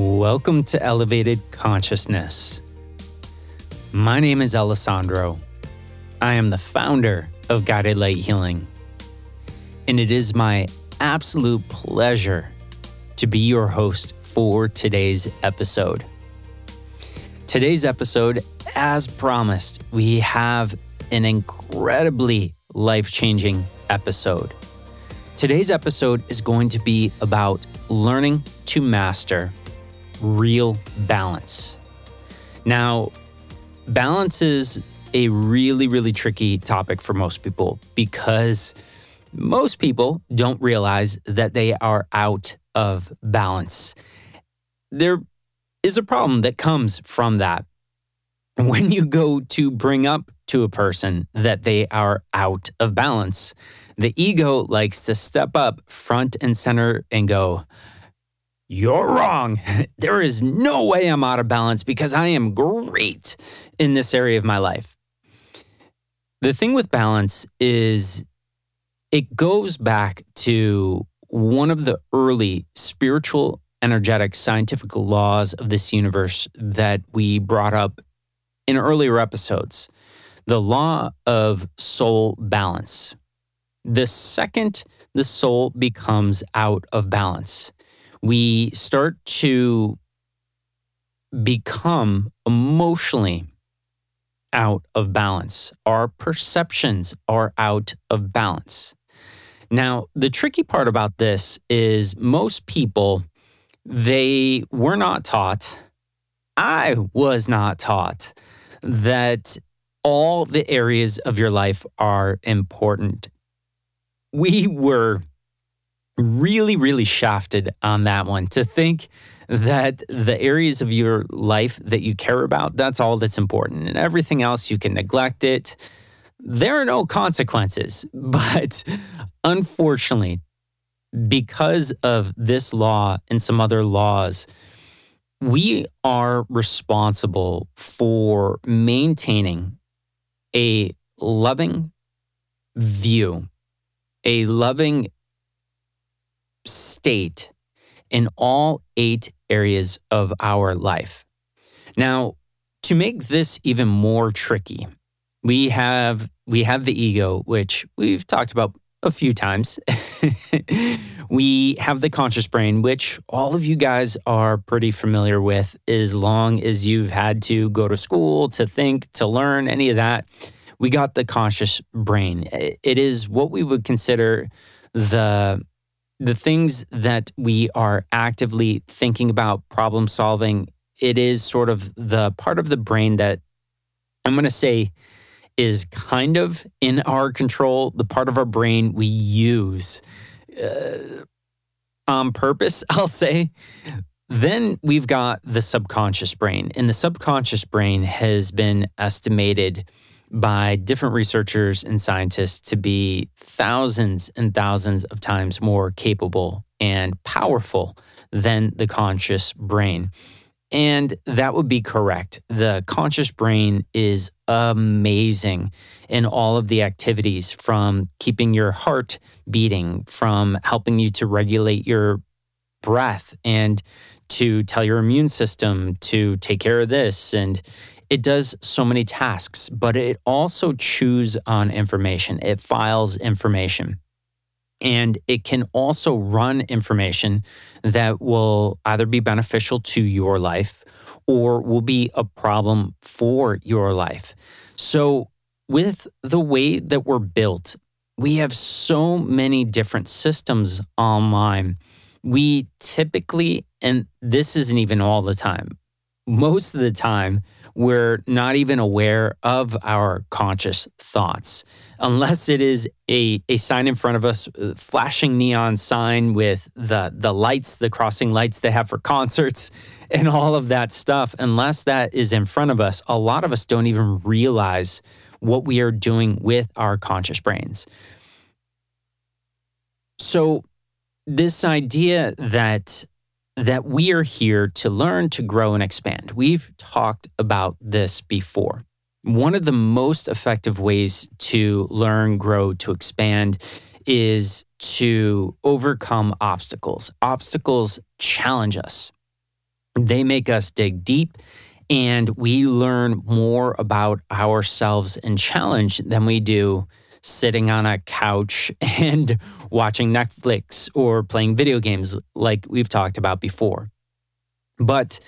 Welcome to Elevated Consciousness. My name is Alessandro. I am the founder of Guided Light Healing. And it is my absolute pleasure to be your host for today's episode. Today's episode, as promised, we have an incredibly life changing episode. Today's episode is going to be about learning to master real balance. Now, balance is a really, really tricky topic for most people because most people don't realize that they are out of balance. There is a problem that comes from that. When you go to bring up to a person that they are out of balance, the ego likes to step up front and center and go, You're wrong. there is no way I'm out of balance because I am great in this area of my life. The thing with balance is it goes back to one of the early spiritual, energetic, scientific laws of this universe that we brought up in earlier episodes the law of soul balance. The second the soul becomes out of balance, we start to become emotionally out of balance. Our perceptions are out of balance. Now, the tricky part about this is most people, they were not taught, I was not taught that all the areas of your life are important. We were really, really shafted on that one to think that the areas of your life that you care about, that's all that's important. And everything else, you can neglect it. There are no consequences. But unfortunately, because of this law and some other laws, we are responsible for maintaining a loving view, a loving state in all eight areas of our life. Now, to make this even more tricky, we have we have the ego, which we've talked about a few times. we have the conscious brain, which all of you guys are pretty familiar with as long as you've had to go to school to think, to learn, any of that. We got the conscious brain. It is what we would consider the the things that we are actively thinking about, problem solving, it is sort of the part of the brain that I'm going to say is kind of in our control, the part of our brain we use uh, on purpose, I'll say. Then we've got the subconscious brain, and the subconscious brain has been estimated by different researchers and scientists to be thousands and thousands of times more capable and powerful than the conscious brain. And that would be correct. The conscious brain is amazing in all of the activities from keeping your heart beating, from helping you to regulate your breath and to tell your immune system to take care of this and it does so many tasks, but it also chews on information. It files information. And it can also run information that will either be beneficial to your life or will be a problem for your life. So, with the way that we're built, we have so many different systems online. We typically, and this isn't even all the time, most of the time, we're not even aware of our conscious thoughts unless it is a, a sign in front of us, uh, flashing neon sign with the, the lights, the crossing lights they have for concerts and all of that stuff. Unless that is in front of us, a lot of us don't even realize what we are doing with our conscious brains. So, this idea that that we are here to learn, to grow, and expand. We've talked about this before. One of the most effective ways to learn, grow, to expand is to overcome obstacles. Obstacles challenge us. They make us dig deep and we learn more about ourselves and challenge than we do sitting on a couch and watching Netflix or playing video games like we've talked about before. But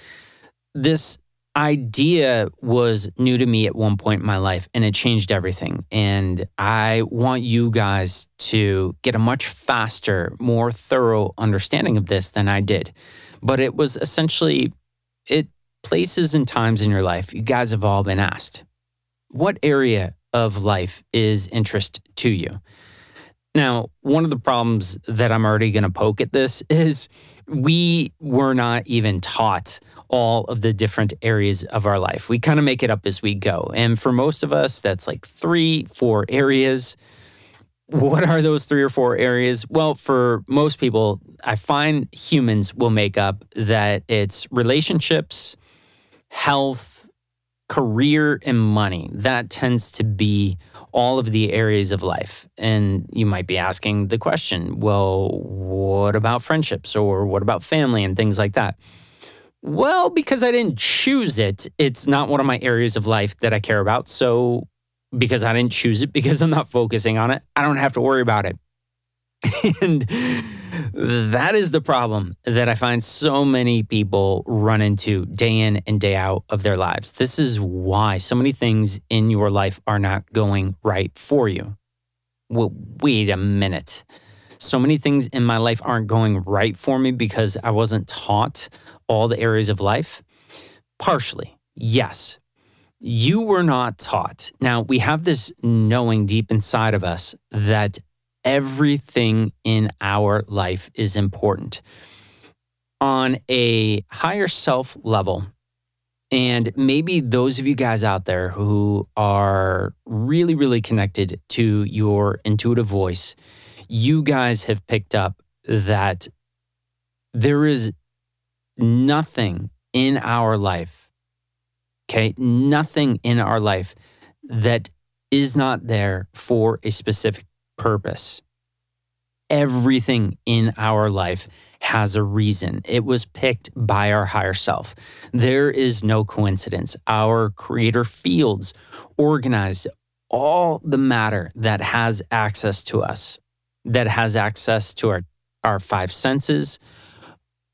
this idea was new to me at one point in my life and it changed everything. And I want you guys to get a much faster, more thorough understanding of this than I did. But it was essentially, it places and times in your life you guys have all been asked, what area of life is interest to you? Now, one of the problems that I'm already going to poke at this is we were not even taught all of the different areas of our life. We kind of make it up as we go. And for most of us, that's like three, four areas. What are those three or four areas? Well, for most people, I find humans will make up that it's relationships, health, career, and money. That tends to be all of the areas of life. And you might be asking the question well, what about friendships or what about family and things like that? Well, because I didn't choose it, it's not one of my areas of life that I care about. So, because I didn't choose it, because I'm not focusing on it, I don't have to worry about it. and that is the problem that I find so many people run into day in and day out of their lives. This is why so many things in your life are not going right for you. Well, wait a minute. So many things in my life aren't going right for me because I wasn't taught all the areas of life? Partially, yes. You were not taught. Now, we have this knowing deep inside of us that everything in our life is important. On a higher self level, and maybe those of you guys out there who are really, really connected to your intuitive voice, you guys have picked up that there is nothing in our life, okay, nothing in our life that is not there for a specific purpose. Everything in our life has a reason. It was picked by our higher self. There is no coincidence. Our creator fields organized all the matter that has access to us, that has access to our, our five senses,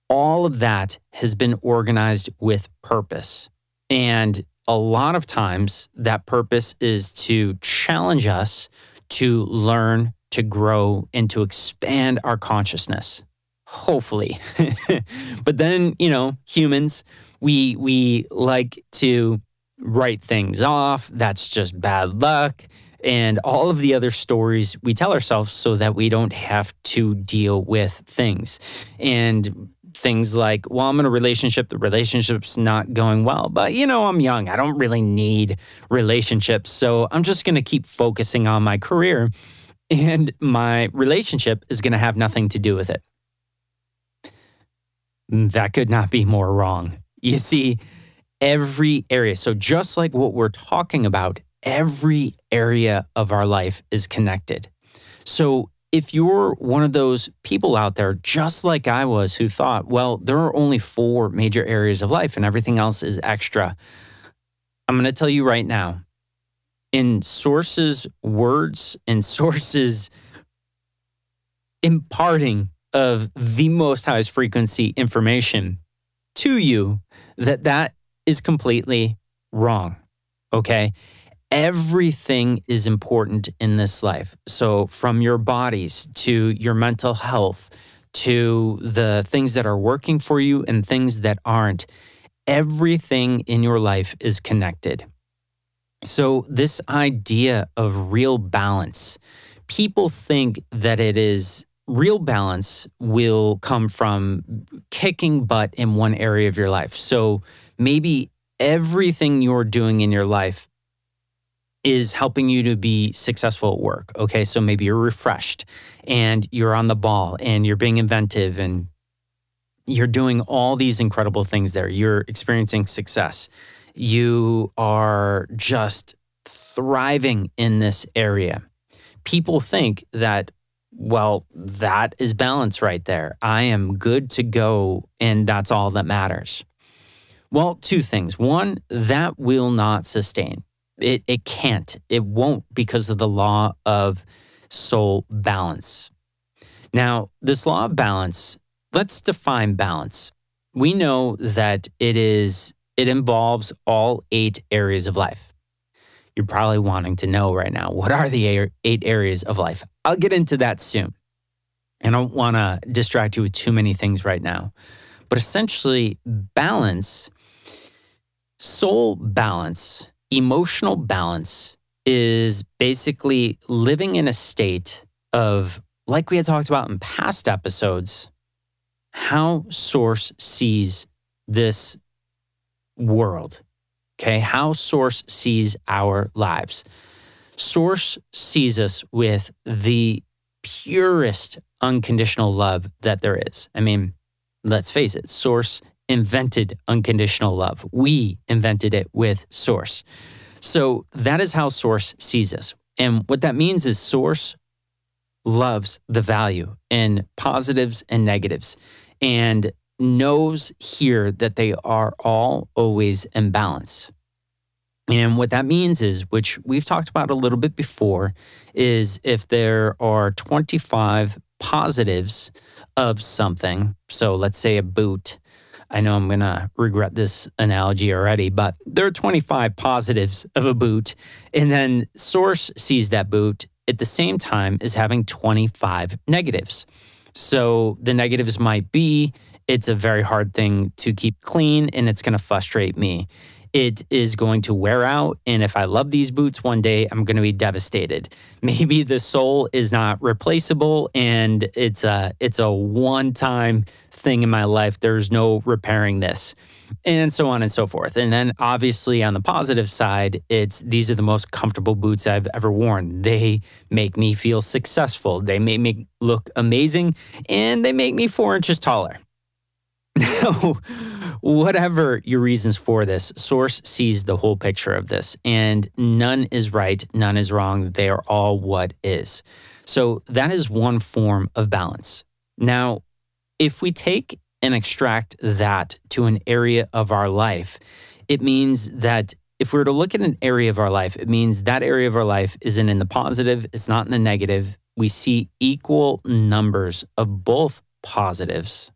all of that has been organized with purpose. And a lot of times, that purpose is to challenge us to learn, to grow, and to expand our consciousness. Hopefully. but then, you know, humans, we we like to write things off. That's just bad luck. And all of the other stories we tell ourselves so that we don't have to deal with things. And things like, well, I'm in a relationship, the relationship's not going well, but you know, I'm young. I don't really need relationships. So I'm just going to keep focusing on my career and my relationship is going to have nothing to do with it. Mm, that could not be more wrong. You see, every area, so just like what we're talking about, every area of our life is connected. So if you're one of those people out there, just like I was, who thought, well, there are only four major areas of life and everything else is extra, I'm going to tell you right now in sources' words and sources imparting of the most highest frequency information to you that that is completely wrong. Okay everything is important in this life. So, from your bodies to your mental health to the things that are working for you and things that aren't, everything in your life is connected. So, this idea of real balance, people think that it is real balance will come from kicking butt in one area of your life. So, maybe everything you're doing in your life is helping you to be successful at work. Okay. So maybe you're refreshed and you're on the ball and you're being inventive and you're doing all these incredible things there. You're experiencing success. You are just thriving in this area. People think that, well, that is balance right there. I am good to go and that's all that matters. Well, two things. One, that will not sustain. It, it can't. It won't because of the law of soul balance. Now, this law of balance, let's define balance. We know that it is it involves all eight areas of life. You're probably wanting to know right now, what are the eight areas of life? I'll get into that soon. And I don't want to distract you with too many things right now. But essentially, balance, soul balance, emotional balance is basically living in a state of, like we had talked about in past episodes, how Source sees this world. Okay, how Source sees our lives. Source sees us with the purest unconditional love that there is. I mean, let's face it, Source invented unconditional love. We invented it with Source. So that is how Source sees us. And what that means is Source loves the value in positives and negatives and knows here that they are all always in balance. And what that means is, which we've talked about a little bit before, is if there are 25 positives of something, so let's say a boot, I know I'm going to regret this analogy already, but there are 25 positives of a boot. And then Source sees that boot at the same time as having 25 negatives. So the negatives might be it's a very hard thing to keep clean and it's going to frustrate me it is going to wear out. And if I love these boots one day, I'm going to be devastated. Maybe the sole is not replaceable and it's a, it's a one time thing in my life. There's no repairing this. And so on and so forth. And then obviously on the positive side, it's these are the most comfortable boots I've ever worn. They make me feel successful. They make me look amazing and they make me four inches taller. Now, whatever your reasons for this, Source sees the whole picture of this, and none is right, none is wrong. They are all what is. So that is one form of balance. Now, if we take and extract that to an area of our life, it means that if we were to look at an area of our life, it means that area of our life isn't in the positive, it's not in the negative. We see equal numbers of both positives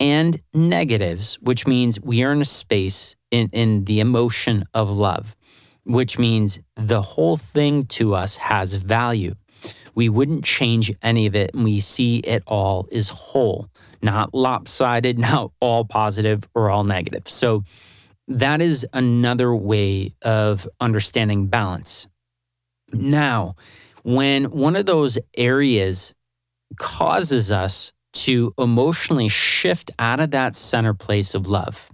and negatives, which means we are in a space in, in the emotion of love, which means the whole thing to us has value. We wouldn't change any of it, and we see it all as whole, not lopsided, not all positive or all negative. So, that is another way of understanding balance. Now, when one of those areas causes us to emotionally shift out of that center place of love.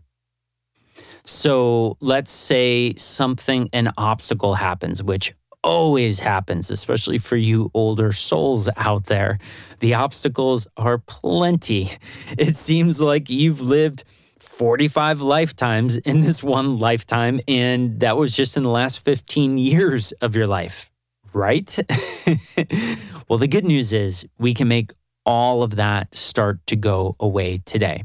So let's say something, an obstacle happens, which always happens, especially for you older souls out there. The obstacles are plenty. It seems like you've lived 45 lifetimes in this one lifetime, and that was just in the last 15 years of your life, right? well, the good news is we can make all of that start to go away today.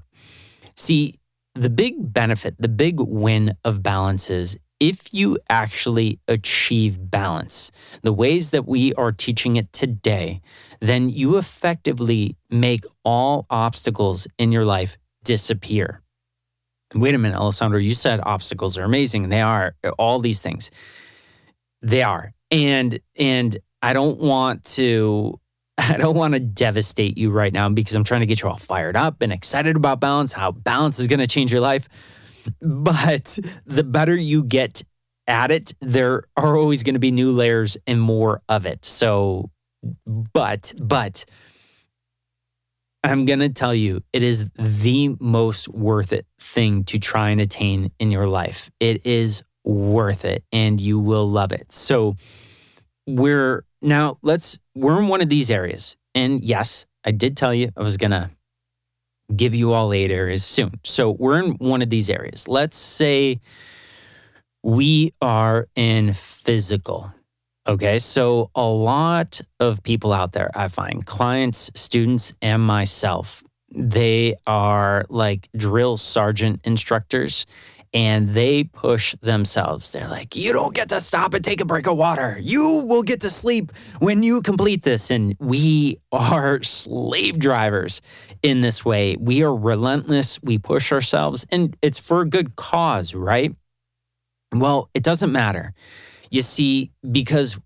See, the big benefit, the big win of balance is if you actually achieve balance, the ways that we are teaching it today, then you effectively make all obstacles in your life disappear. Wait a minute, Alessandro, you said obstacles are amazing. and They are all these things. They are. And and I don't want to I don't want to devastate you right now because I'm trying to get you all fired up and excited about balance, how balance is going to change your life. But the better you get at it, there are always going to be new layers and more of it. So, but, but, I'm going to tell you, it is the most worth it thing to try and attain in your life. It is worth it and you will love it. So, we're now let's we're in one of these areas. And yes, I did tell you I was gonna give you all eight areas soon. So we're in one of these areas. Let's say we are in physical. Okay, so a lot of people out there, I find clients, students, and myself, They are like drill sergeant instructors and they push themselves. They're like, you don't get to stop and take a break of water. You will get to sleep when you complete this. And we are slave drivers in this way. We are relentless. We push ourselves, and it's for a good cause, right? Well, it doesn't matter. You see, because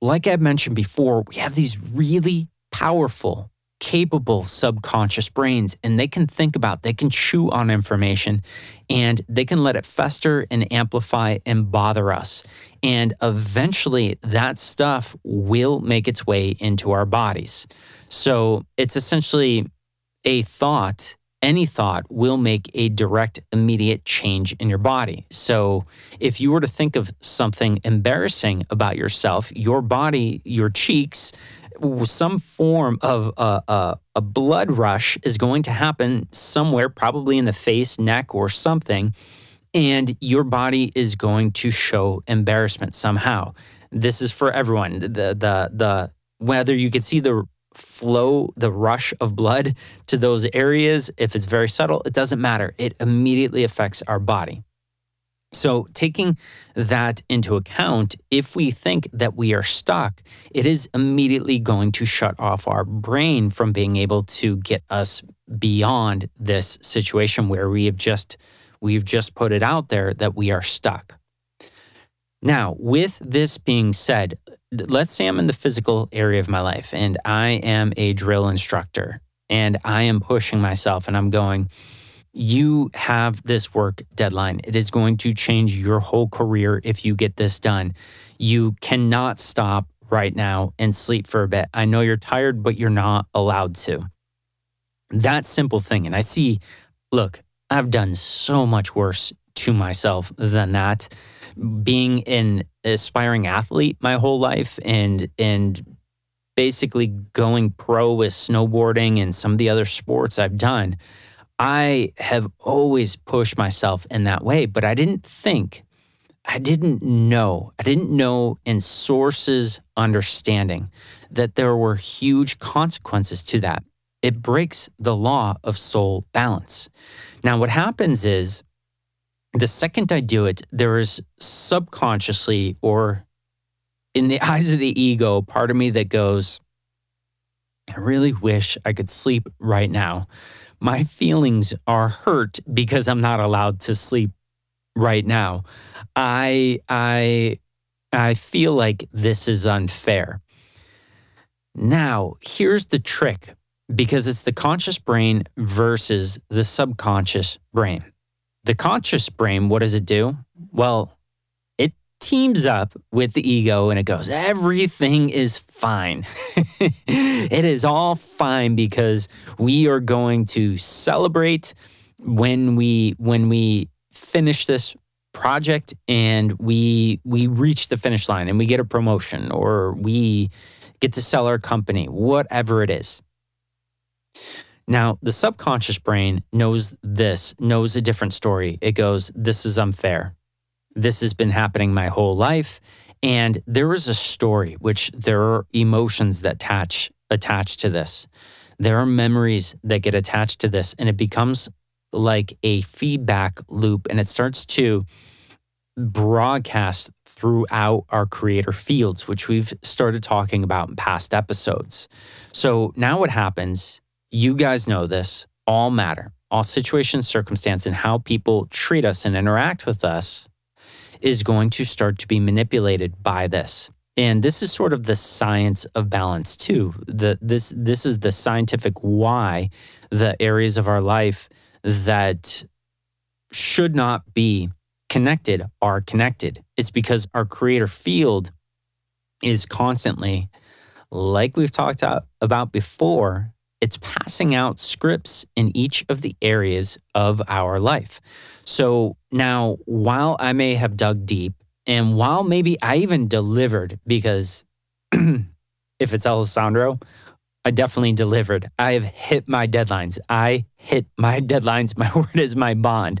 like I mentioned before, we have these really powerful capable subconscious brains and they can think about, they can chew on information and they can let it fester and amplify and bother us. And eventually that stuff will make its way into our bodies. So it's essentially a thought. Any thought will make a direct, immediate change in your body. So, if you were to think of something embarrassing about yourself, your body, your cheeks, some form of a, a, a, blood rush is going to happen somewhere, probably in the face, neck, or something, and your body is going to show embarrassment somehow. This is for everyone. The the the whether you can see the flow, the rush of blood to those areas, if it's very subtle, it doesn't matter. It immediately affects our body. So, taking that into account, if we think that we are stuck, it is immediately going to shut off our brain from being able to get us beyond this situation where we have just we've just put it out there that we are stuck. Now, with this being said, let's say I'm in the physical area of my life and I am a drill instructor and I am pushing myself and I'm going, you have this work deadline. It is going to change your whole career if you get this done. You cannot stop right now and sleep for a bit. I know you're tired, but you're not allowed to. That simple thing. And I see, look, I've done so much worse to myself than that. Being an aspiring athlete my whole life and and basically going pro with snowboarding and some of the other sports I've done I have always pushed myself in that way, but I didn't think, I didn't know, I didn't know in sources understanding that there were huge consequences to that. It breaks the law of soul balance. Now, what happens is the second I do it, there is subconsciously or in the eyes of the ego, part of me that goes, I really wish I could sleep right now my feelings are hurt because I'm not allowed to sleep right now. I I I feel like this is unfair. Now, here's the trick because it's the conscious brain versus the subconscious brain. The conscious brain, what does it do? Well, teams up with the ego and it goes, everything is fine. it is all fine because we are going to celebrate when we when we finish this project and we we reach the finish line and we get a promotion or we get to sell our company, whatever it is. Now, the subconscious brain knows this, knows a different story. It goes, This is unfair. This has been happening my whole life. And there is a story, which there are emotions that attach attached to this. There are memories that get attached to this, and it becomes like a feedback loop, and it starts to broadcast throughout our creator fields, which we've started talking about in past episodes. So now what happens, you guys know this, all matter, all situations, circumstance, and how people treat us and interact with us is going to start to be manipulated by this. And this is sort of the science of balance too. The, this this is the scientific why the areas of our life that should not be connected are connected. It's because our creator field is constantly, like we've talked about before, it's passing out scripts in each of the areas of our life. So now, while I may have dug deep, and while maybe I even delivered, because if it's Alessandro, I definitely delivered. I have hit my deadlines. I hit my deadlines. My word is my bond.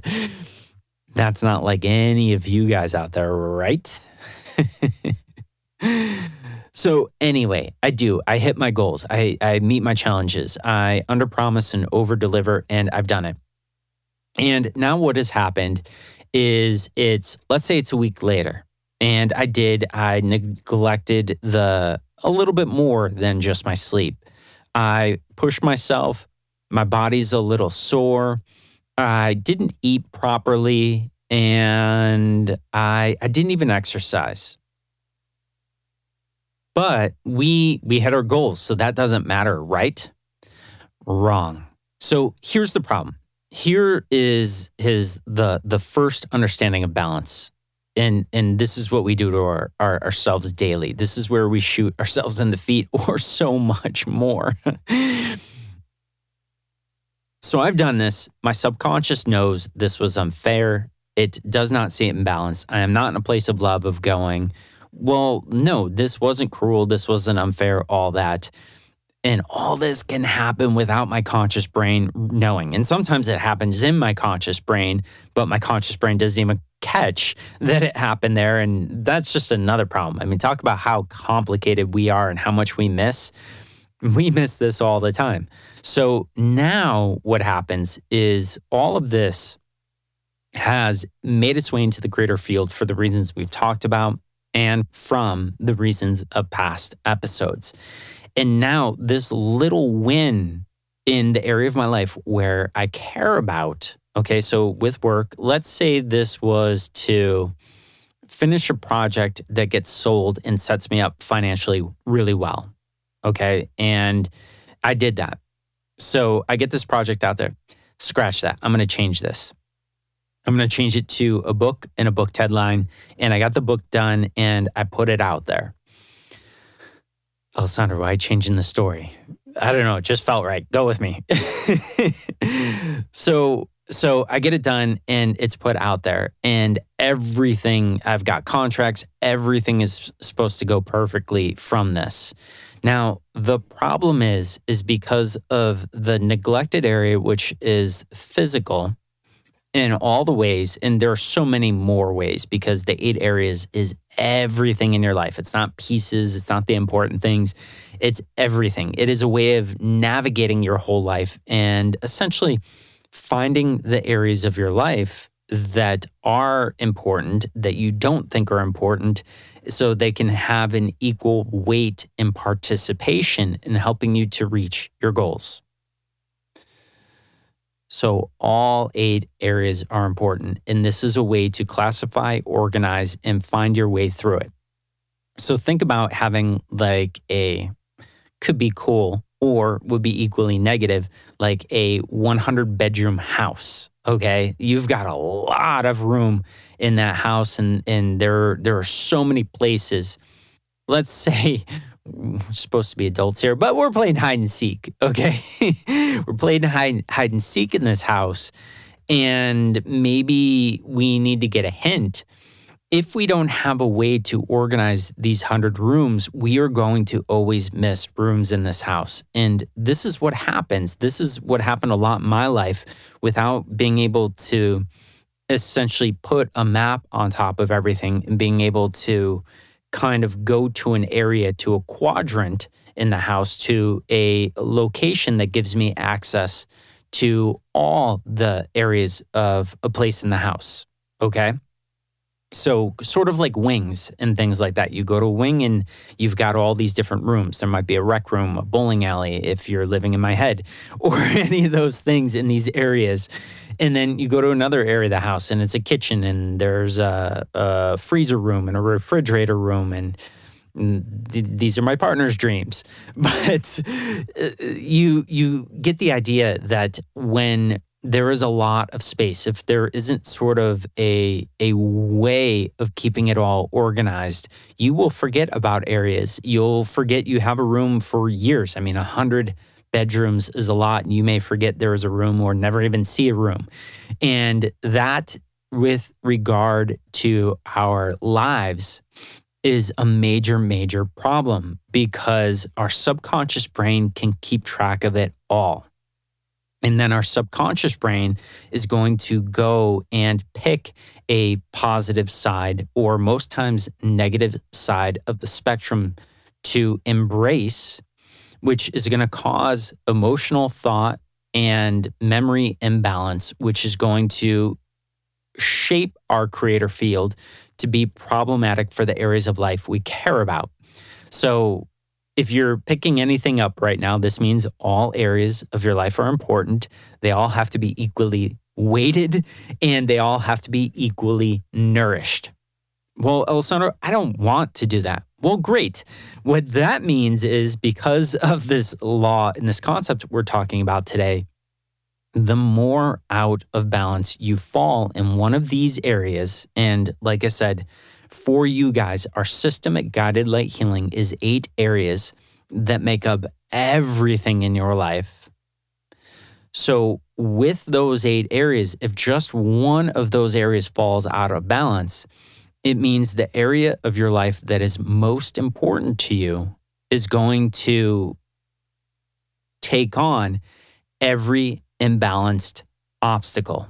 That's not like any of you guys out there, right? So anyway, I do. I hit my goals. I, I meet my challenges. I underpromise and overdeliver, and I've done it. And now what has happened is it's let's say it's a week later, and I did I neglected the a little bit more than just my sleep. I pushed myself. My body's a little sore. I didn't eat properly, and I I didn't even exercise but we we had our goals so that doesn't matter right? Wrong. So here's the problem. Here is his the the first understanding of balance. And and this is what we do to our, our, ourselves daily. This is where we shoot ourselves in the feet or so much more. So i've done this. My subconscious knows this was unfair. It does not see it in balance. I am not in a place of love of going well, no, this wasn't cruel. This wasn't unfair, all that. And all this can happen without my conscious brain knowing. And sometimes it happens in my conscious brain, but my conscious brain doesn't even catch that it happened there. And that's just another problem. I mean, talk about how complicated we are and how much we miss. We miss this all the time. So now what happens is all of this has made its way into the creator field for the reasons we've talked about and from the reasons of past episodes. And now, this little win in the area of my life where I care about, okay, so with work, let's say this was to finish a project that gets sold and sets me up financially really well, okay, and I did that. So I get this project out there. Scratch that. I'm going to change this. I'm going to change it to a book and a book headline. And I got the book done and I put it out there. Alessandro, why changing the story? I don't know. It just felt right. Go with me. so, so I get it done and it's put out there and everything I've got contracts, everything is supposed to go perfectly from this. Now, the problem is is because of the neglected area which is physical in all the ways. And there are so many more ways because the eight areas is everything in your life. It's not pieces, it's not the important things, it's everything. It is a way of navigating your whole life and essentially finding the areas of your life that are important that you don't think are important so they can have an equal weight and participation in helping you to reach your goals. So, all eight areas are important, and this is a way to classify, organize, and find your way through it. So, think about having like a could be cool or would be equally negative, like a 100 bedroom house. Okay. You've got a lot of room in that house, and, and there, there are so many places. Let's say we're supposed to be adults here, but we're playing hide and seek. Okay. we're playing hide, hide and seek in this house. And maybe we need to get a hint. If we don't have a way to organize these 100 rooms, we are going to always miss rooms in this house. And this is what happens. This is what happened a lot in my life without being able to essentially put a map on top of everything and being able to kind of go to an area, to a quadrant in the house, to a location that gives me access to all the areas of a place in the house. Okay. So, sort of like wings and things like that. You go to a wing and you've got all these different rooms. There might be a rec room, a bowling alley, if you're living in my head, or any of those things in these areas. And then you go to another area of the house and it's a kitchen and there's a, a freezer room and a refrigerator room and these are my partner's dreams. But uh, you you get the idea that when there is a lot of space if there isn't sort of a a way of keeping it all organized you will forget about areas. You'll forget you have a room for years. I mean a hundred bedrooms is a lot and you may forget there is a room or never even see a room. And that, with regard to our lives, is a major, major problem because our subconscious brain can keep track of it all. And then our subconscious brain is going to go and pick a positive side or most times negative side of the spectrum to embrace, which is going to cause emotional thought and memory imbalance, which is going to shape our creator field to be problematic for the areas of life we care about. So, if you're picking anything up right now, this means all areas of your life are important. They all have to be equally weighted and they all have to be equally nourished. Well, Alessandro, I don't want to do that. Well, great. What that means is because of this law and this concept we're talking about today, the more out of balance you fall in one of these areas, and like I said, for you guys, our systemic guided light healing is eight areas that make up everything in your life. So, with those eight areas, if just one of those areas falls out of balance, it means the area of your life that is most important to you is going to take on every imbalanced obstacle.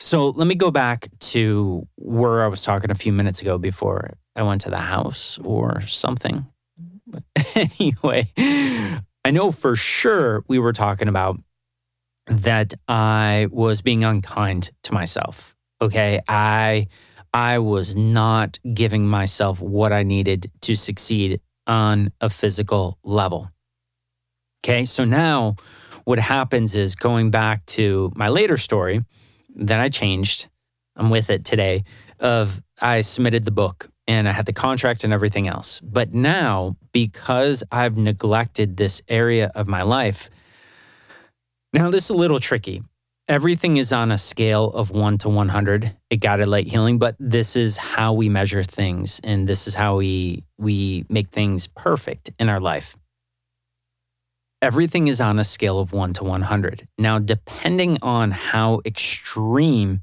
So let me go back to where I was talking a few minutes ago before I went to the house or something. But anyway, I know for sure we were talking about that I was being unkind to myself. Okay. I I was not giving myself what I needed to succeed on a physical level. Okay. So now what happens is going back to my later story that I changed, I'm with it today, of I submitted the book and I had the contract and everything else. But now, because I've neglected this area of my life, now this is a little tricky. Everything is on a scale of one to 100 It guided light healing, but this is how we measure things and this is how we, we make things perfect in our life everything is on a scale of 1 to 100. Now, depending on how extreme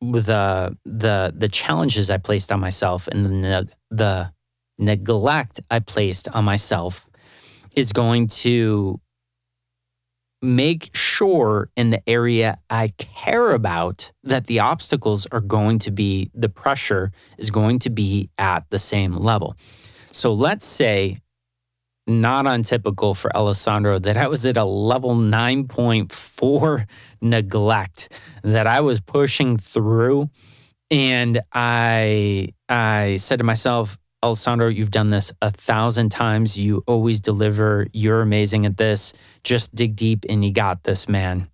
the the the challenges I placed on myself and the the neglect I placed on myself is going to make sure in the area I care about that the obstacles are going to be the pressure is going to be at the same level. So let's say not untypical for Alessandro that I was at a level 9.4 neglect that I was pushing through and I I said to myself Alessandro you've done this a thousand times. You always deliver. You're amazing at this. Just dig deep and you got this man.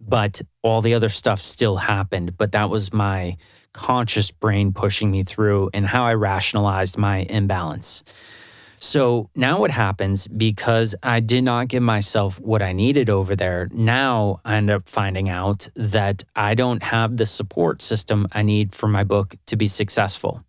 But all the other stuff still happened. But that was my conscious brain pushing me through and how I rationalized my imbalance. So now what happens because I did not give myself what I needed over there, now I end up finding out that I don't have the support system I need for my book to be successful.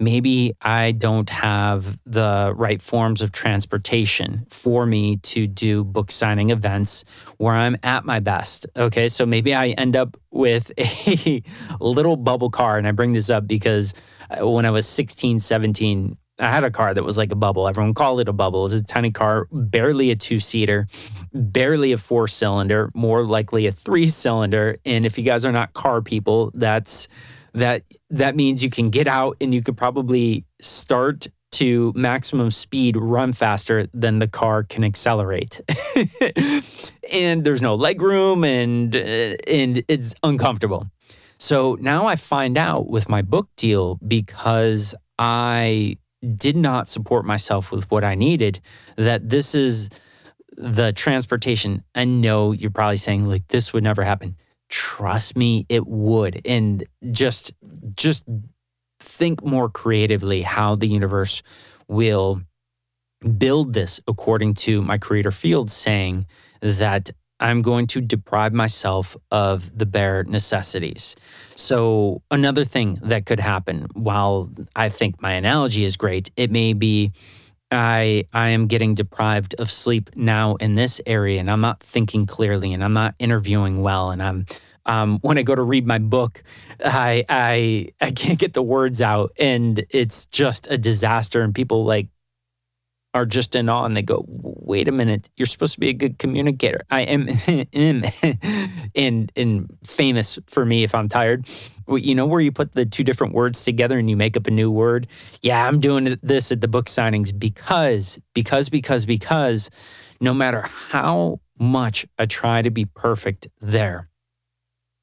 Maybe I don't have the right forms of transportation for me to do book signing events where I'm at my best. Okay, so maybe I end up with a little bubble car. And I bring this up because uh, when I was 16, 17, I had a car that was like a bubble. Everyone called it a bubble. It was a tiny car, barely a two seater, barely a four cylinder, more likely a three cylinder. And if you guys are not car people, that's that that means you can get out and you could probably start to maximum speed run faster than the car can accelerate. and there's no leg room and uh, and it's uncomfortable. So now I find out with my book deal because I did not support myself with what I needed, that this is the transportation. I know you're probably saying, like, this would never happen. Trust me, it would. And just, just think more creatively how the universe will build this according to my creator field saying that I'm going to deprive myself of the bare necessities. So, another thing that could happen, while I think my analogy is great, it may be I I am getting deprived of sleep now in this area and I'm not thinking clearly and I'm not interviewing well and I'm um, when I go to read my book, I I I can't get the words out and it's just a disaster and people like are just in awe and they go, wait a minute, you're supposed to be a good communicator. I am, am and, and famous for me if I'm tired. You know where you put the two different words together and you make up a new word? Yeah, I'm doing this at the book signings because, because, because, because no matter how much I try to be perfect there,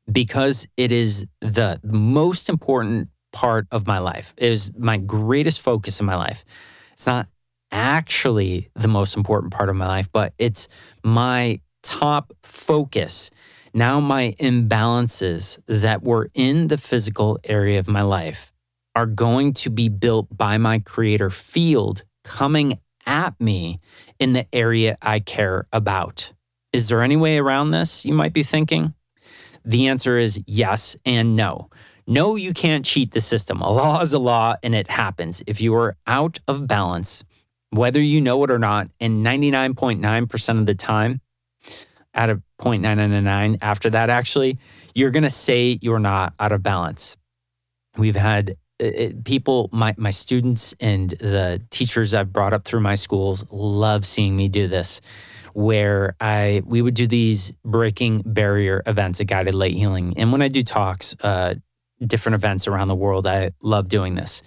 because it is the most important part of my life. It is my greatest focus in my life. It's not actually the most important part of my life, but it's my top focus. Now, my imbalances that were in the physical area of my life are going to be built by my creator field coming at me in the area I care about. Is there any way around this? You might be thinking. The answer is yes and no. No, you can't cheat the system. A law is a law and it happens. If you are out of balance, whether you know it or not, and 99.9% of the time, out of 0.999 after that, actually, you're going to say you're not out of balance. We've had it, people, my, my students and the teachers I've brought up through my schools love seeing me do this where I we would do these breaking barrier events at guided light healing. And when I do talks, uh, different events around the world, I love doing this.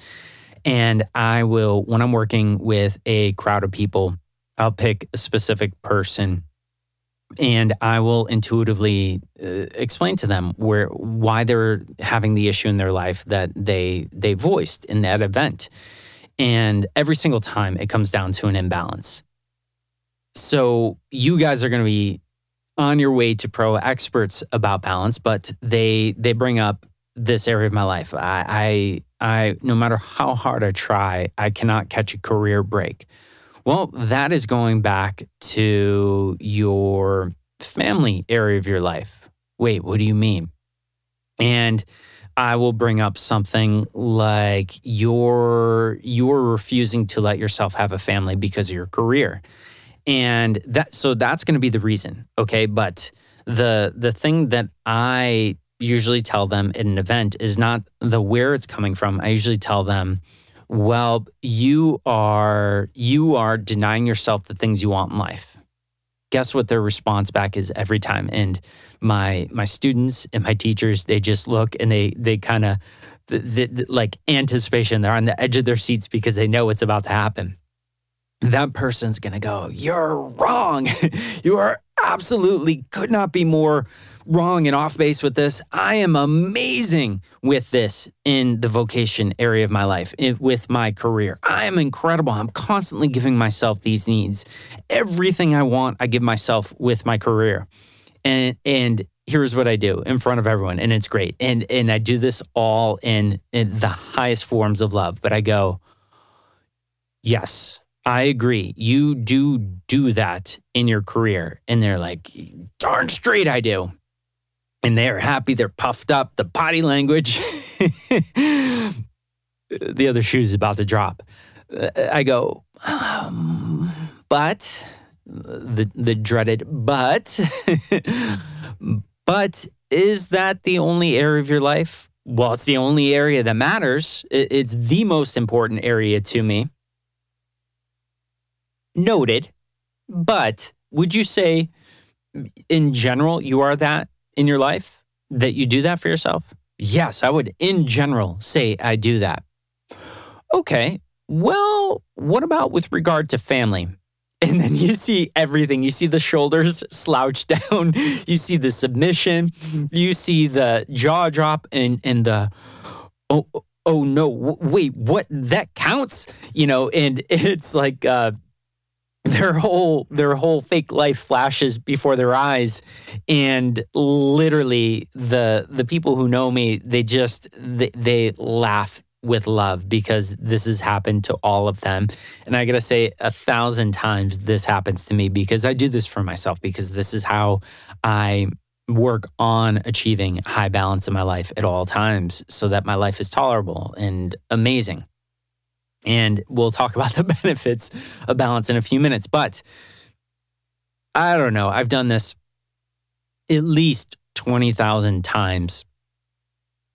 And I will, when I'm working with a crowd of people, I'll pick a specific person and I will intuitively uh, explain to them where why they're having the issue in their life that they they voiced in that event. And every single time it comes down to an imbalance. So you guys are going to be on your way to pro experts about balance, but they they bring up this area of my life. I, I no matter how hard I try, I cannot catch a career break. Well, that is going back to your family area of your life. Wait, what do you mean? And I will bring up something like you're you're refusing to let yourself have a family because of your career. And that so that's going to be the reason, okay? But the the thing that I usually tell them at an event is not the where it's coming from. I usually tell them, well, you are you are denying yourself the things you want in life. Guess what their response back is every time? And my my students and my teachers, they just look and they they kind of like anticipation. They're on the edge of their seats because they know what's about to happen. That person's gonna go, "You're wrong. you are absolutely could not be more wrong and off base with this. I am amazing with this in the vocation area of my life, with my career. I am incredible. I'm constantly giving myself these needs. Everything I want, I give myself with my career. And and here's what I do in front of everyone, and it's great. And and I do this all in, in the highest forms of love. But I go, yes, I agree. You do do that in your career. And they're like, darn straight I do and they're happy, they're puffed up, the body language. the other shoe is about to drop. Uh, I go, um, but the the dreaded but but is that the only area of your life? Well, it's the only area that matters. It's the most important area to me. Noted. But would you say in general you are that? in your life that you do that for yourself? Yes, I would, in general, say I do that. Okay, well, what about with regard to family? And then you see everything. You see the shoulders slouch down. You see the submission. You see the jaw drop and, and the, oh, oh no, wait, what? That counts? You know, and it's like, uh, their whole their whole fake life flashes before their eyes. And literally the the people who know me they just they, they laugh with love because this has happened to all of them. And i gotta say a thousand times this happens to me because i do this for myself because this is how i work on achieving high balance in my life at all times so that my life is tolerable and amazing and we'll talk about the benefits of balance in a few minutes. But I don't know. I've done this at least 20,000 times.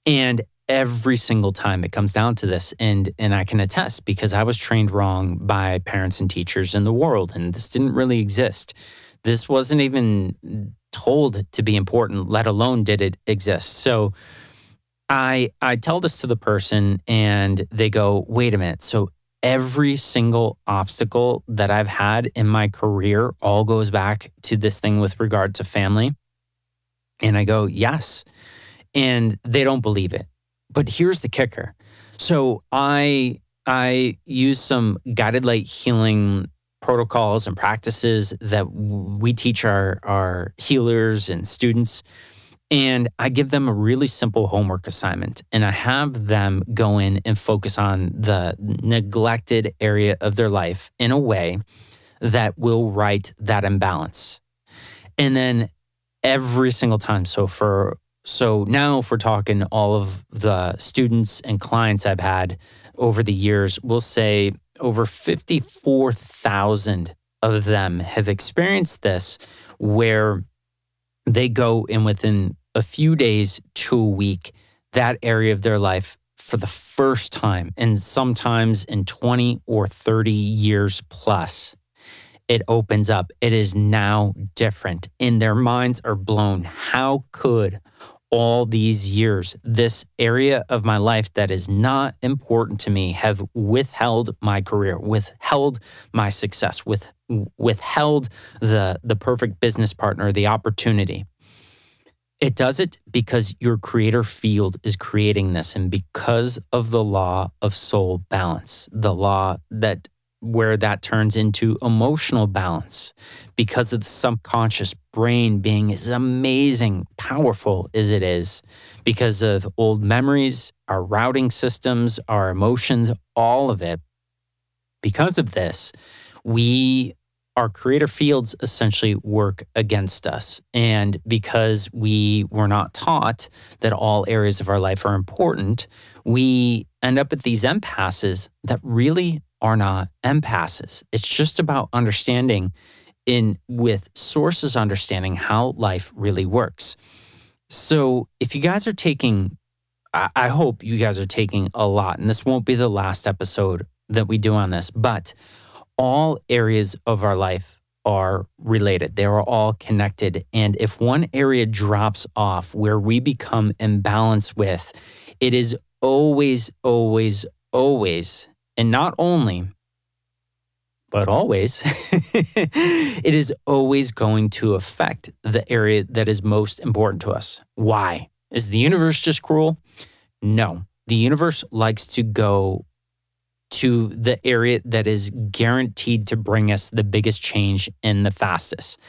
And every single time it comes down to this and and I can attest because I was trained wrong by parents and teachers in the world and this didn't really exist. This wasn't even told to be important, let alone did it exist. So I I tell this to the person and they go, "Wait a minute. So every single obstacle that I've had in my career all goes back to this thing with regard to family?" And I go, "Yes." And they don't believe it. But here's the kicker. So I I use some guided light healing protocols and practices that we teach our, our healers and students and I give them a really simple homework assignment and I have them go in and focus on the neglected area of their life in a way that will right that imbalance. And then every single time. So for so now if we're talking all of the students and clients I've had over the years, we'll say over 54,000 of them have experienced this where they go in within a few days to a week, that area of their life for the first time, and sometimes in 20 or 30 years plus, it opens up. It is now different, and their minds are blown. How could all these years, this area of my life that is not important to me have withheld my career, withheld my success, with withheld the the perfect business partner, the opportunity. It does it because your creator field is creating this and because of the law of soul balance, the law that where that turns into emotional balance because of the subconscious brain being as amazing, powerful as it is, because of old memories, our routing systems, our emotions, all of it. Because of this, we our creator fields essentially work against us. And because we were not taught that all areas of our life are important, we end up at these impasses that really are not impasses. It's just about understanding in with sources understanding how life really works. So if you guys are taking I, hope you guys are taking a lot, and this won't be the last episode that we do on this, but all areas of our life are related. They are all connected. And if one area drops off where we become imbalanced with, it is always, always, always and not only, but always, it is always going to affect the area that is most important to us. Why? Is the universe just cruel? No. The universe likes to go to the area that is guaranteed to bring us the biggest change in the fastest.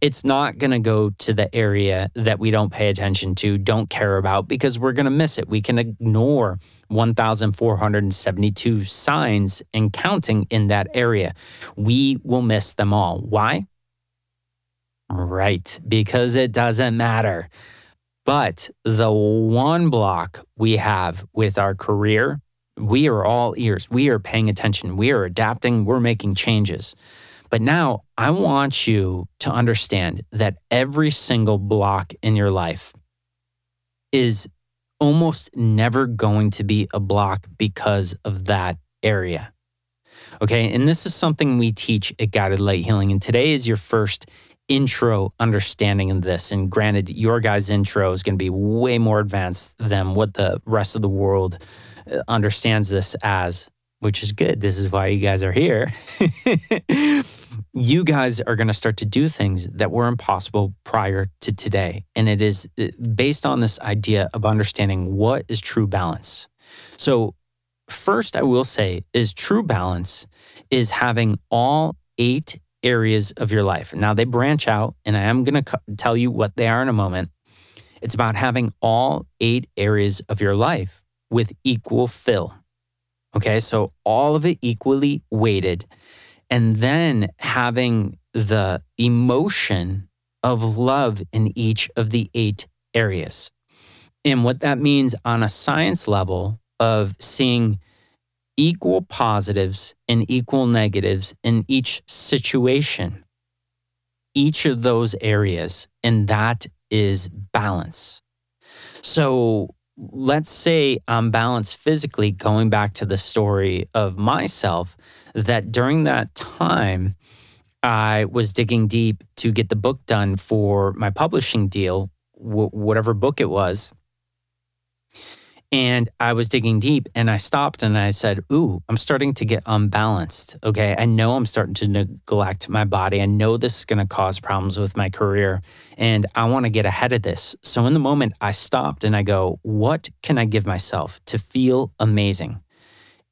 It's not going to go to the area that we don't pay attention to, don't care about, because we're going to miss it. We can ignore 1,472 signs and counting in that area. We will miss them all. Why? Right, because it doesn't matter. But the one block we have with our career, we are all ears. We are paying attention. We are adapting. We're making changes. But now I want you to understand that every single block in your life is almost never going to be a block because of that area. Okay. And this is something we teach at Guided Light Healing. And today is your first intro understanding of this. And granted, your guys' intro is going to be way more advanced than what the rest of the world understands this as, which is good. This is why you guys are here. you guys are going to start to do things that were impossible prior to today. And it is uh, based on this idea of understanding what is true balance. So, first, I will say, is true balance is having all eight areas of your life. Now, they branch out, and I am going to tell you what they are in a moment. It's about having all eight areas of your life with equal fill. Okay, so all of it equally weighted, and then having the emotion of love in each of the eight areas. And what that means on a science level of seeing equal positives and equal negatives in each situation, each of those areas, and that is balance. So let's say I'm balanced physically, going back to the story of myself, that during that time, I was digging deep to get the book done for my publishing deal, w- whatever book it was. And I was digging deep and I stopped and I said, Ooh, I'm starting to get unbalanced. Okay. I know I'm starting to neglect my body. I know this is going to cause problems with my career and I want to get ahead of this. So in the moment, I stopped and I go, What can I give myself to feel amazing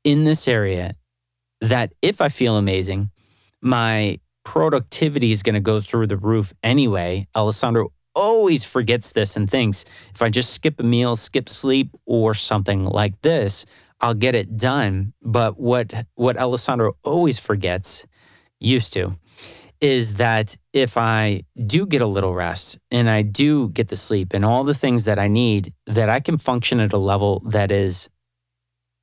in this area that if I feel amazing, my productivity is going to go through the roof anyway. Alessandro always forgets this and thinks if I just skip a meal, skip sleep, or something like this, I'll get it done. But what what Alessandro always forgets, used to, is that if I do get a little rest and I do get the sleep and all the things that I need, that I can function at a level that is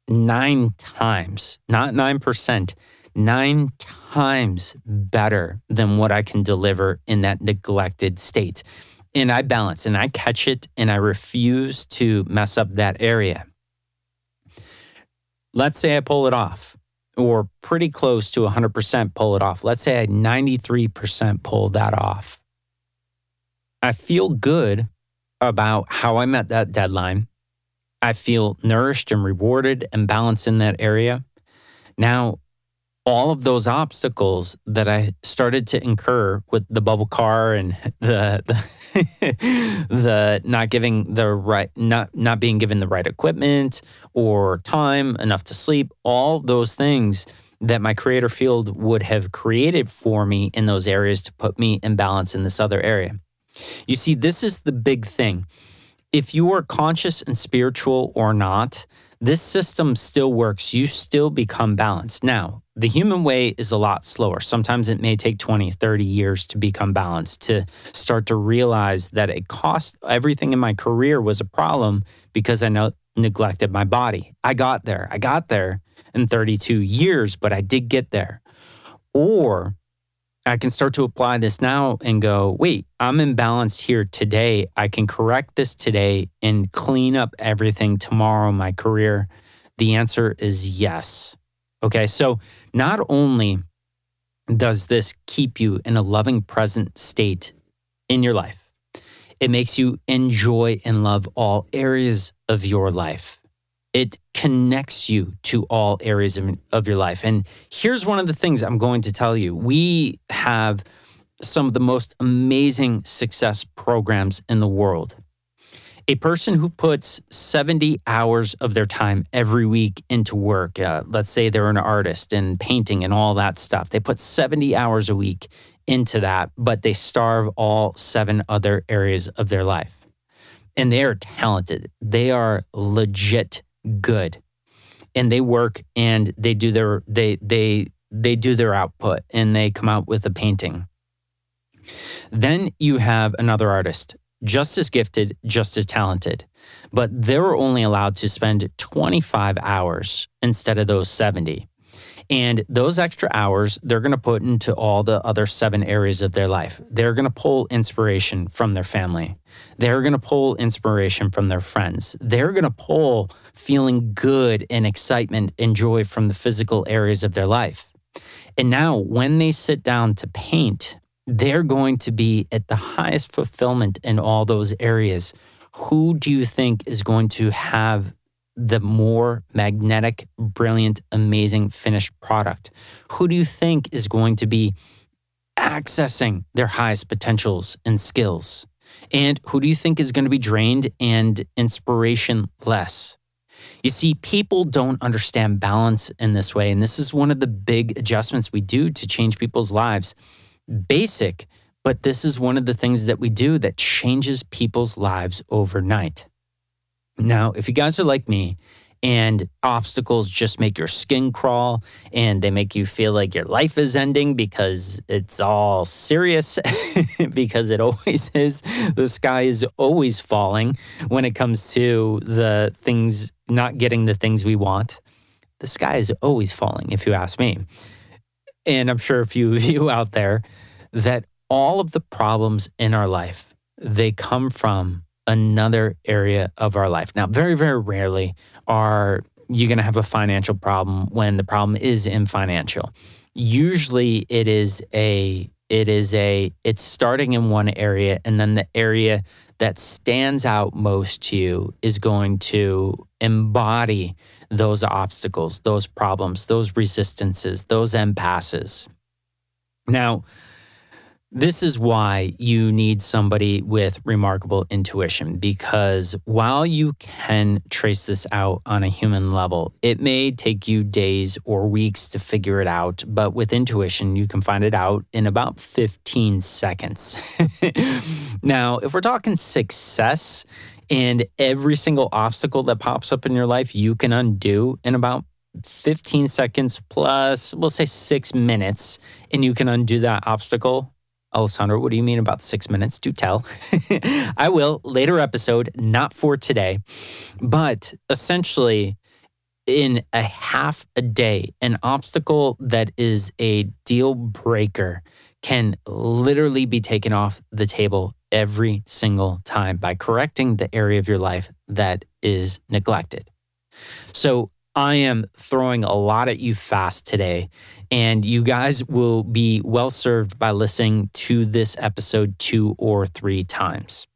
nine times, not nine percent, nine times better than what I can deliver in that neglected state and I balance and I catch it and I refuse to mess up that area. Let's say I pull it off or pretty close to 100% pull it off. Let's say I 93% pull that off. I feel good about how I met that deadline. I feel nourished and rewarded and balanced in that area. Now, all of those obstacles that I started to incur with the bubble car and the the, the not giving the right not not being given the right equipment or time enough to sleep, all those things that my creator field would have created for me in those areas to put me in balance in this other area. You see, this is the big thing. If you are conscious and spiritual or not, this system still works. You still become balanced. Now, the human way is a lot slower. Sometimes it may take 20, 30 years to become balanced, to start to realize that it cost everything in my career was a problem because I neglected my body. I got there. I got there in 32 years, but I did get there. Or I can start to apply this now and go, wait, I'm imbalanced here today. I can correct this today and clean up everything tomorrow in my career. The answer is yes. Okay. So not only does this keep you in a loving present state in your life, it makes you enjoy and love all areas of your life it connects you to all areas of, of your life. And here's one of the things I'm going to tell you we have some of the most amazing success programs in the world. A person who puts 70 hours of their time every week into work, uh, let's say they're an artist and painting and all that stuff, they put 70 hours a week into that, but they starve all seven other areas of their life. And they are talented. They are legit good and they work and they do their they they they do their output and they come out with a painting then you have another artist just as gifted just as talented but they're only allowed to spend 25 hours instead of those 70 and those extra hours, they're going to put into all the other seven areas of their life. They're going to pull inspiration from their family. They're going to pull inspiration from their friends. They're going to pull feeling good and excitement and joy from the physical areas of their life. And now, when they sit down to paint, they're going to be at the highest fulfillment in all those areas. Who do you think is going to have the more magnetic, brilliant, amazing finished product? Who do you think is going to be accessing their highest potentials and skills? And who do you think is going to be drained and inspiration less? You see, people don't understand balance in this way. And this is one of the big adjustments we do to change people's lives. Basic, but this is one of the things that we do that changes people's lives overnight. Now, if you guys are like me and obstacles just make your skin crawl and they make you feel like your life is ending because it's all serious, because it always is. The sky is always falling when it comes to the things, not getting the things we want. The sky is always falling, if you ask me. And I'm sure a few of you out there that all of the problems in our life, they come from another area of our life. Now, very, very rarely are you going to have a financial problem when the problem is in financial. Usually it is a it is a it's starting in one area and then the area that stands out most to you is going to embody those obstacles, those problems, those resistances, those impasses. Now, this is why you need somebody with remarkable intuition because while you can trace this out on a human level, it may take you days or weeks to figure it out. But with intuition, you can find it out in about 15 seconds. now, if we're talking success and every single obstacle that pops up in your life, you can undo in about 15 seconds plus, we'll say six minutes, and you can undo that obstacle Alessandro, what do you mean about six minutes? Do tell. I will later episode, not for today. But essentially, in a half a day, an obstacle that is a deal breaker can literally be taken off the table every single time by correcting the area of your life that is neglected. So, I am throwing a lot at you fast today, and you guys will be well served by listening to this episode two or three times.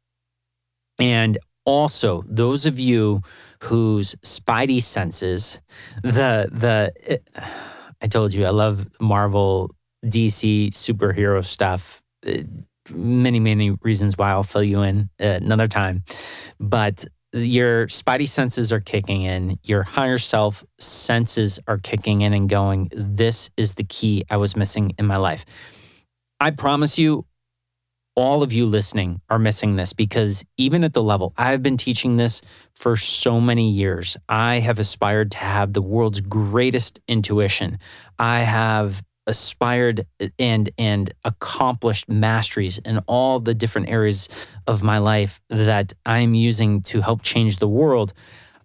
And also, those of you whose spidey senses, the the it, I told you I love Marvel, DC superhero stuff. Uh, many many reasons why I'll fill you in uh, another time, but your spidey senses are kicking in, your higher self senses are kicking in and going, This is the key I was missing in my life. I promise you, all of you listening are missing this because even at the level I've been teaching this for so many years, I have aspired to have the world's greatest intuition. I have aspired and and accomplished masteries in all the different areas of my life that I'm using to help change the world,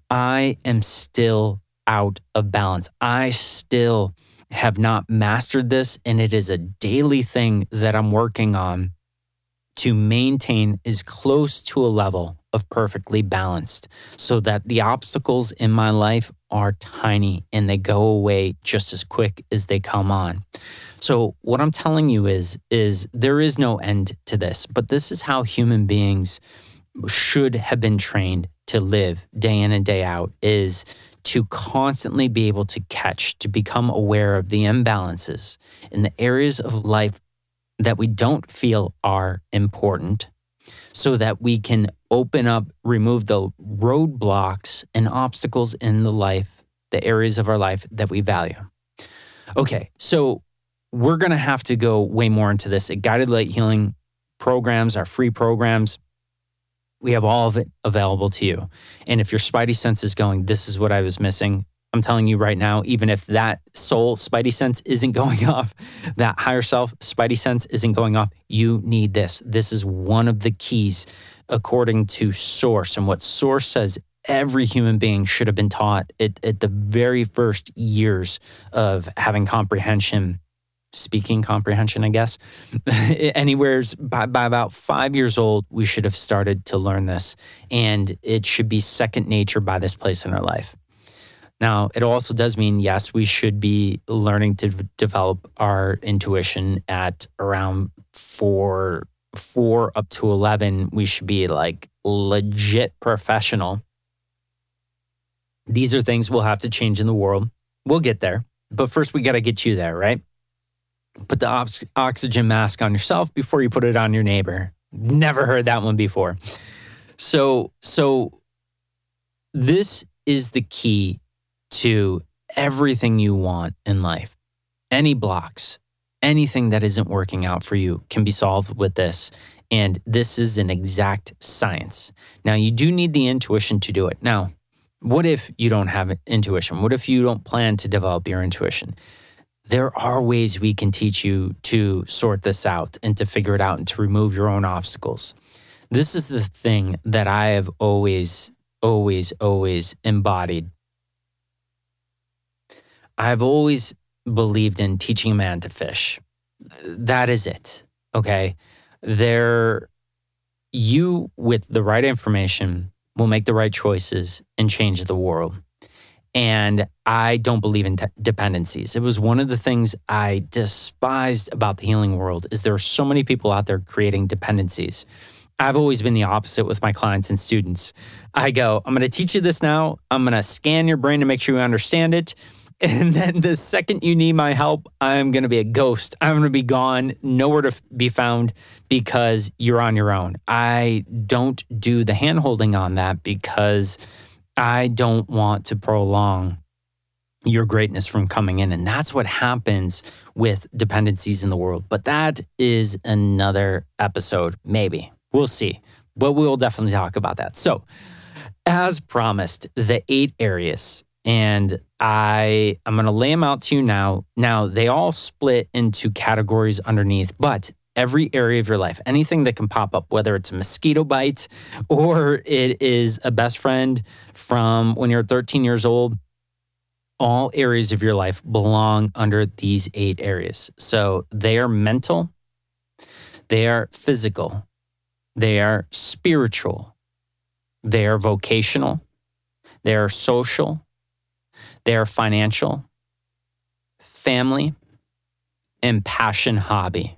I am still out of balance. I still have not mastered this and it is a daily thing that I'm working on to maintain as close to a level of perfectly balanced so that the obstacles in my life are tiny and they go away just as quick as they come on. So what I'm telling you is is there is no end to this, but this is how human beings should have been trained to live day in and day out is to constantly be able to catch, to become aware of the imbalances in the areas of life that we don't feel are important so that we can open up, remove the roadblocks and obstacles in the life, the areas of our life that we value. Okay, so we're going to have to go way more into this. At Guided Light Healing programs, our free programs, we have all of it available to you. And if your spidey sense is going, this is what I was missing, I'm telling you right now, even if that soul spidey sense isn't going off, that higher self spidey sense isn't going off, you need this. This is one of the keys according to Source. And what Source says every human being should have been taught at, at the very first years of having comprehension speaking comprehension, I guess. Anywhere's by, by, about five years old, we should have started to learn this. And it should be second nature by this place in our life. Now, it also does mean, yes, we should be learning to develop our intuition at around four, four up to 11. We should be like legit professional. These are things we'll have to change in the world. We'll get there. But first, we got to get you there, right? Put the ox- oxygen mask on yourself before you put it on your neighbor. Never heard that one before. So, so this is the key to everything you want in life. Any blocks, anything that isn't working out for you can be solved with this. And this is an exact science. Now, you do need the intuition to do it. Now, what if you don't have intuition? What if you don't plan to develop your intuition? There are ways we can teach you to sort this out and to figure it out and to remove your own obstacles. This is the thing that I have always, always, always embodied I've always believed in teaching a man to fish. That is it. Okay. There, you, with the right information, will make the right choices and change the world. And I don't believe in dependencies. It was one of the things I despised about the healing world is there are so many people out there creating dependencies. I've always been the opposite with my clients and students. I go, I'm going to teach you this now. I'm going to scan your brain to make sure you understand it. And then the second you need my help, I'm going to be a ghost. I'm going to be gone, nowhere to be found because you're on your own. I don't do the handholding on that because I don't want to prolong your greatness from coming in. And that's what happens with dependencies in the world. But that is another episode, maybe. We'll see. But we'll definitely talk about that. So, as promised, the eight areas and I I'm going to lay them out to you now. Now, they all split into categories underneath, but every area of your life, anything that can pop up, whether it's a mosquito bite or it is a best friend from when you're 13 years old, all areas of your life belong under these eight areas. So they are mental, they are physical, they are spiritual, they are vocational, they are social, they are financial, family, and passion hobby.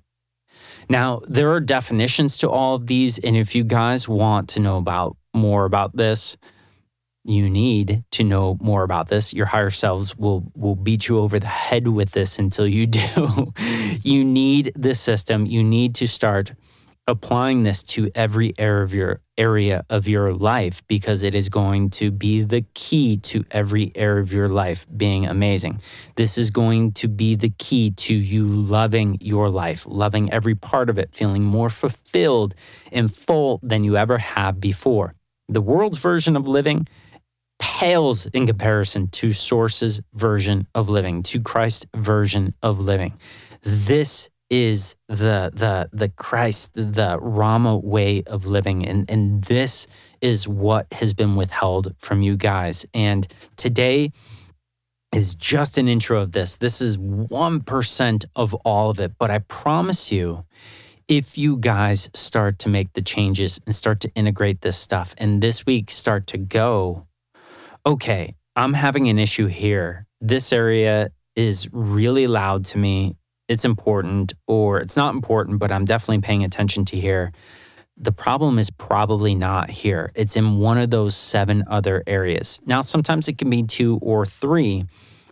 Now, there are definitions to all of these. And if you guys want to know about more about this, you need to know more about this. Your higher selves will will beat you over the head with this until you do. you need this system. You need to start applying this to every area of your area of your life because it is going to be the key to every area of your life being amazing. This is going to be the key to you loving your life, loving every part of it, feeling more fulfilled and full than you ever have before. The world's version of living pales in comparison to Source's version of living, to Christ's version of living. This is the the the Christ, the Rama way of living. And and this is what has been withheld from you guys. And today is just an intro of this. This is 1% of all of it. But I promise you, if you guys start to make the changes and start to integrate this stuff, and this week start to go, okay, I'm having an issue here. This area is really loud to me it's important or it's not important, but I'm definitely paying attention to here. The problem is probably not here. It's in one of those seven other areas. Now, sometimes it can be two or three,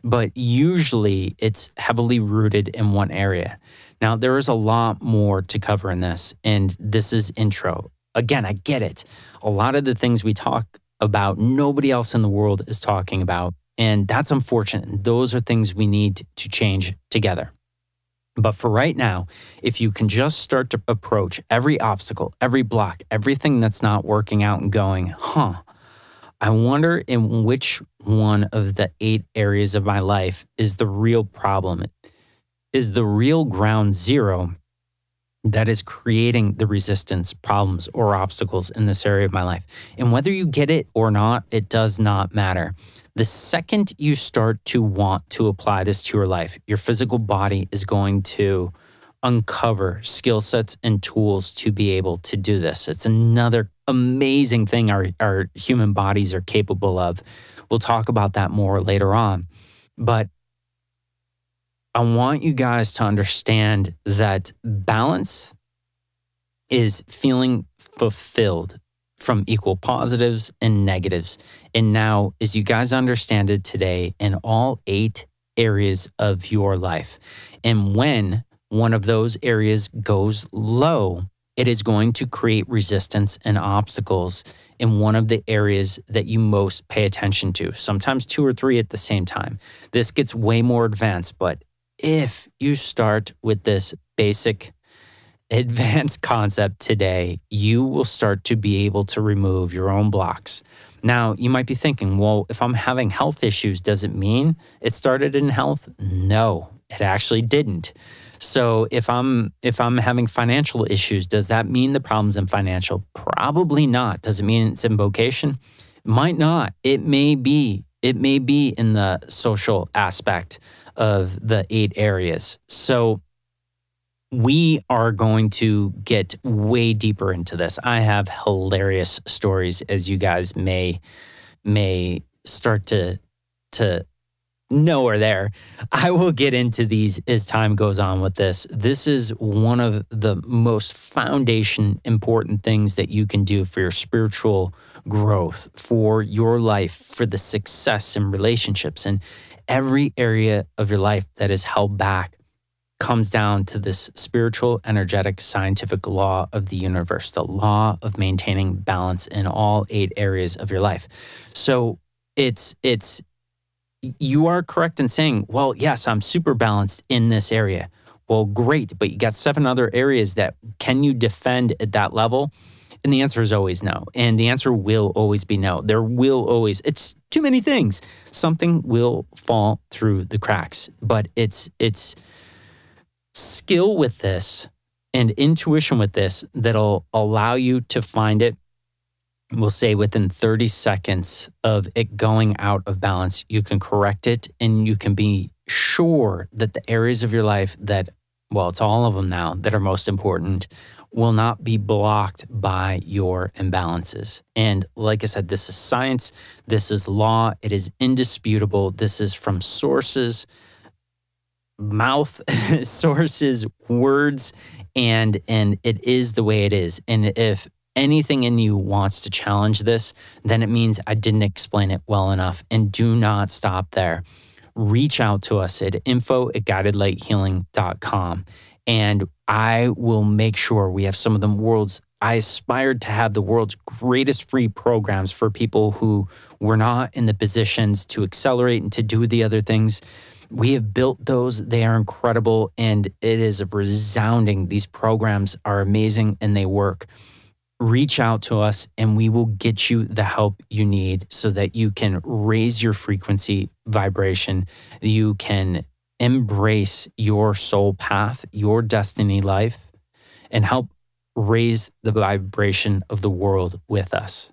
but usually it's heavily rooted in one area. Now, there is a lot more to cover in this, and this is intro. Again, I get it. A lot of the things we talk about, nobody else in the world is talking about. And that's unfortunate. Those are things we need to change together. But for right now, if you can just start to approach every obstacle, every block, everything that's not working out and going, huh, I wonder in which one of the eight areas of my life is the real problem, is the real ground zero that is creating the resistance, problems, or obstacles in this area of my life. And whether you get it or not, it does not matter. The second you start to want to apply this to your life, your physical body is going to uncover skill sets and tools to be able to do this. It's another amazing thing our, our human bodies are capable of. We'll talk about that more later on. But I want you guys to understand that balance is feeling fulfilled from equal positives and negatives. And now, as you guys understand it today, in all eight areas of your life. And when one of those areas goes low, it is going to create resistance and obstacles in one of the areas that you most pay attention to, sometimes two or three at the same time. This gets way more advanced, but if you start with this basic advanced concept today, you will start to be able to remove your own blocks. Now, you might be thinking, well, if I'm having health issues, does it mean it started in health? No, it actually didn't. So if I'm if I'm having financial issues, does that mean the problem's in financial? Probably not. Does it mean it's in vocation? Might not. It may be. It may be in the social aspect of the eight areas. So we are going to get way deeper into this. I have hilarious stories as you guys may may start to to know are there. I will get into these as time goes on with this. This is one of the most foundation important things that you can do for your spiritual growth, for your life, for the success in relationships and every area of your life that is held back comes down to this spiritual, energetic, scientific law of the universe, the law of maintaining balance in all eight areas of your life. So it's it's you are correct in saying, well, yes, I'm super balanced in this area. Well, great, but you got seven other areas that can you defend at that level? And the answer is always no. And the answer will always be no. There will always, it's too many things. Something will fall through the cracks, but it's, it's skill with this and intuition with this that'll allow you to find it we'll say within 30 seconds of it going out of balance, you can correct it and you can be sure that the areas of your life that, well, it's all of them now that are most important will not be blocked by your imbalances. And like I said, this is science, this is law, it is indisputable. This is from sources, mouth sources, words, and and it is the way it is. And if anything in you wants to challenge this, then it means I didn't explain it well enough. And do not stop there. Reach out to us at info at guidedlighthealing.com. And I will make sure we have some of the world's, I aspired to have the world's greatest free programs for people who were not in the positions to accelerate and to do the other things. We have built those. They are incredible. And it is a resounding. These programs are amazing and they work reach out to us and we will get you the help you need so that you can raise your frequency vibration. You can embrace your soul path, your destiny life, and help raise the vibration of the world with us.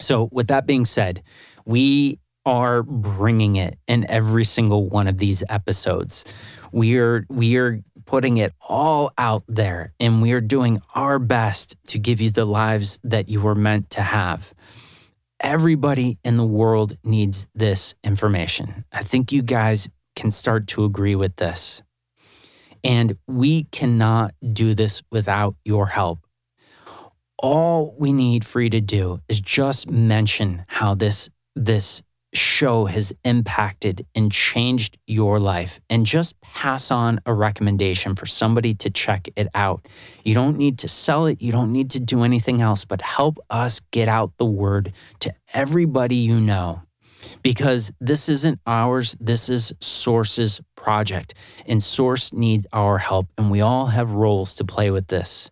So, with that being said, we are bringing it in every single one of these episodes. We are we are putting it all out there and we are doing our best to give you the lives that you were meant to have. Everybody in the world needs this information. I think you guys can start to agree with this. And we cannot do this without your help. All we need for you to do is just mention how this this show has impacted and changed your life and just pass on a recommendation for somebody to check it out. You don't need to sell it, you don't need to do anything else, but help us get out the word to everybody you know. Because this isn't ours, this is Source's project, and Source needs our help, and we all have roles to play with this.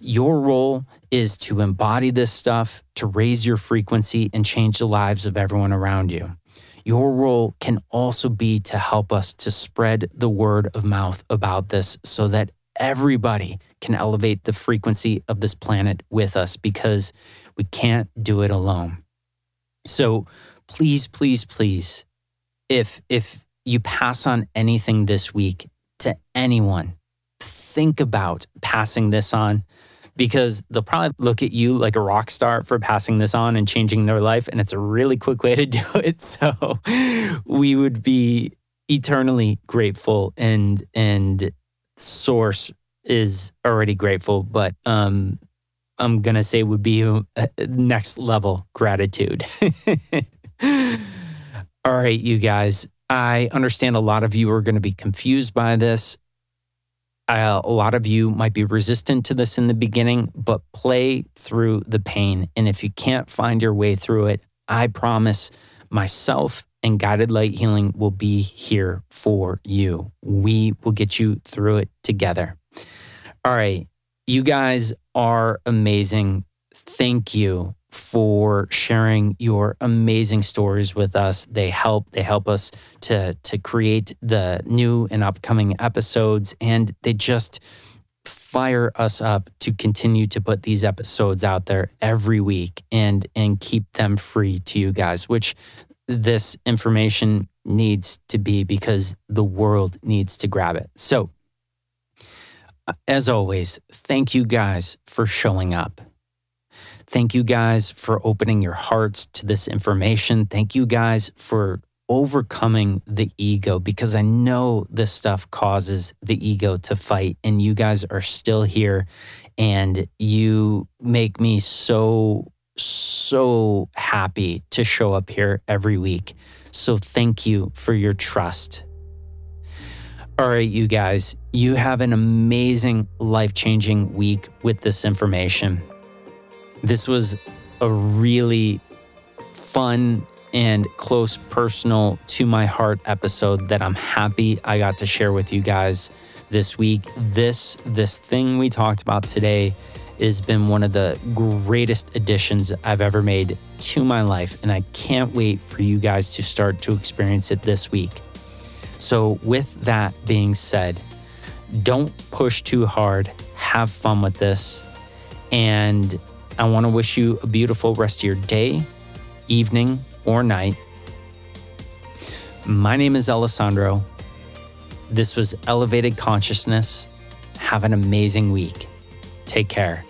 Your role is to embody this stuff, to raise your frequency and change the lives of everyone around you. Your role can also be to help us to spread the word of mouth about this so that everybody can elevate the frequency of this planet with us because we can't do it alone. So please, please, please, if if you pass on anything this week to anyone, think about passing this on because they'll probably look at you like a rock star for passing this on and changing their life. And it's a really quick way to do it. So we would be eternally grateful and, and Source is already grateful, but, um, I'm going to say would be next level gratitude. All right, you guys. I understand a lot of you are going to be confused by this. Uh, a lot of you might be resistant to this in the beginning, but play through the pain. And if you can't find your way through it, I promise myself and Guided Light Healing will be here for you. We will get you through it together. All right. You guys are amazing. Thank you for sharing your amazing stories with us. They help they help us to to create the new and upcoming episodes and they just fire us up to continue to put these episodes out there every week and and keep them free to you guys, which this information needs to be because the world needs to grab it. So, uh, as always, thank you guys for showing up. Thank you guys for opening your hearts to this information. Thank you guys for overcoming the ego because I know this stuff causes the ego to fight, and you guys are still here and you make me so, so happy to show up here every week. So thank you for your trust. All right, you guys, you have an amazing, life changing week with this information. This was a really fun and close personal to my heart episode that I'm happy I got to share with you guys this week. This this thing we talked about today has been one of the greatest additions I've ever made to my life and I can't wait for you guys to start to experience it this week. So with that being said, don't push too hard. Have fun with this. And I want to wish you a beautiful rest of your day, evening, or night. My name is Alessandro. This was Elevated Consciousness. Have an amazing week. Take care.